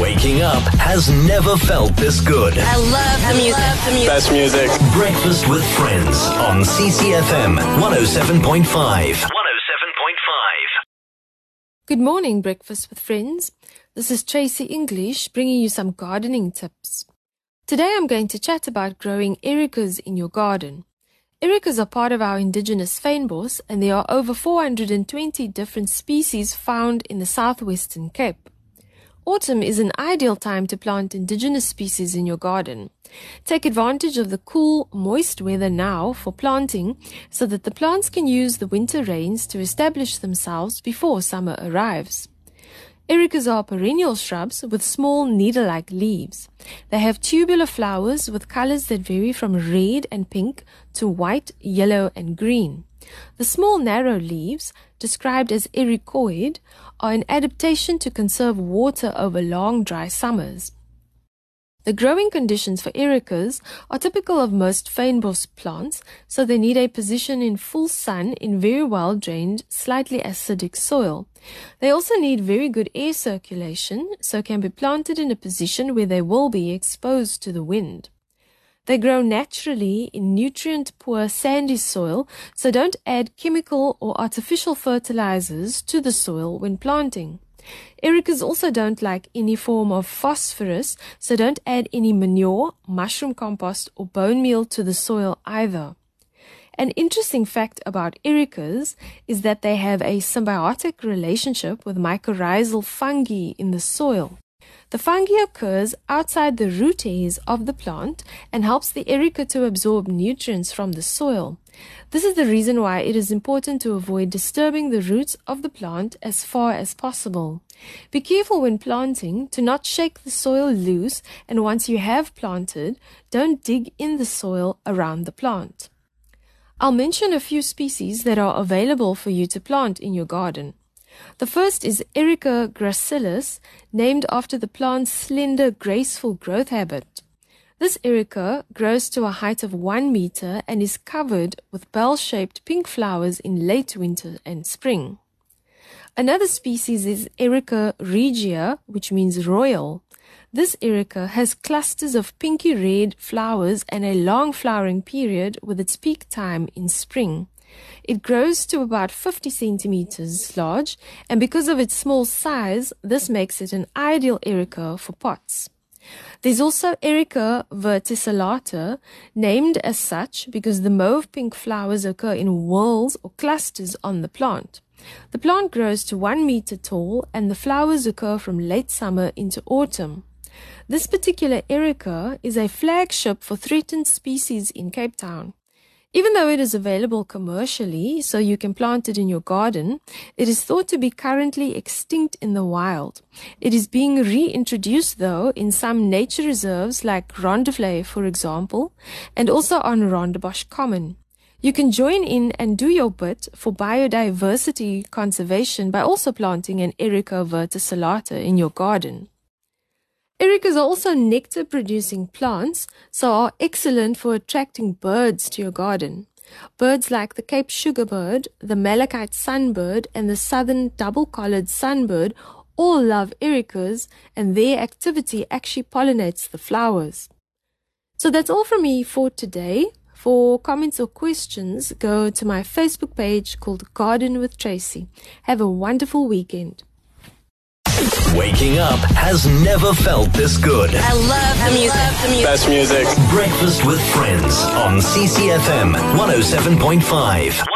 Waking up has never felt this good. I love the music. Love the music. Best music. Breakfast with Friends on CCFM 107.5. 107.5. Good morning, Breakfast with Friends. This is Tracy English bringing you some gardening tips. Today I'm going to chat about growing ericas in your garden. Ericas are part of our indigenous fynbos and there are over 420 different species found in the southwestern Cape. Autumn is an ideal time to plant indigenous species in your garden. Take advantage of the cool, moist weather now for planting so that the plants can use the winter rains to establish themselves before summer arrives. Ericas are perennial shrubs with small needle-like leaves. They have tubular flowers with colors that vary from red and pink to white, yellow, and green. The small narrow leaves, described as ericoid, are an adaptation to conserve water over long dry summers. The growing conditions for ericas are typical of most fynbos plants, so they need a position in full sun in very well drained, slightly acidic soil. They also need very good air circulation, so can be planted in a position where they will be exposed to the wind. They grow naturally in nutrient poor sandy soil, so don't add chemical or artificial fertilizers to the soil when planting. Ericas also don't like any form of phosphorus, so don't add any manure, mushroom compost, or bone meal to the soil either. An interesting fact about ericas is that they have a symbiotic relationship with mycorrhizal fungi in the soil. The fungi occurs outside the root of the plant and helps the erica to absorb nutrients from the soil. This is the reason why it is important to avoid disturbing the roots of the plant as far as possible. Be careful when planting to not shake the soil loose and once you have planted, don't dig in the soil around the plant. I'll mention a few species that are available for you to plant in your garden. The first is Erica gracilis, named after the plant's slender, graceful growth habit. This erica grows to a height of one meter and is covered with bell-shaped pink flowers in late winter and spring. Another species is Erica regia, which means royal. This erica has clusters of pinky red flowers and a long flowering period with its peak time in spring. It grows to about 50 centimeters large, and because of its small size, this makes it an ideal erica for pots. There's also Erica verticillata, named as such because the mauve pink flowers occur in whorls or clusters on the plant. The plant grows to one meter tall and the flowers occur from late summer into autumn. This particular Erica is a flagship for threatened species in Cape Town. Even though it is available commercially, so you can plant it in your garden, it is thought to be currently extinct in the wild. It is being reintroduced though in some nature reserves like Rondevlei, for example, and also on Rondebosch Common. You can join in and do your bit for biodiversity conservation by also planting an Erica verticillata in your garden. Ericas are also nectar producing plants, so are excellent for attracting birds to your garden. Birds like the Cape sugarbird, the Malachite sunbird, and the southern double collared sunbird all love ericas, and their activity actually pollinates the flowers. So that's all from me for today. For comments or questions, go to my Facebook page called Garden with Tracy. Have a wonderful weekend. Waking up has never felt this good. I love the music. Love the music. Best music. Breakfast with Friends on CCFM 107.5.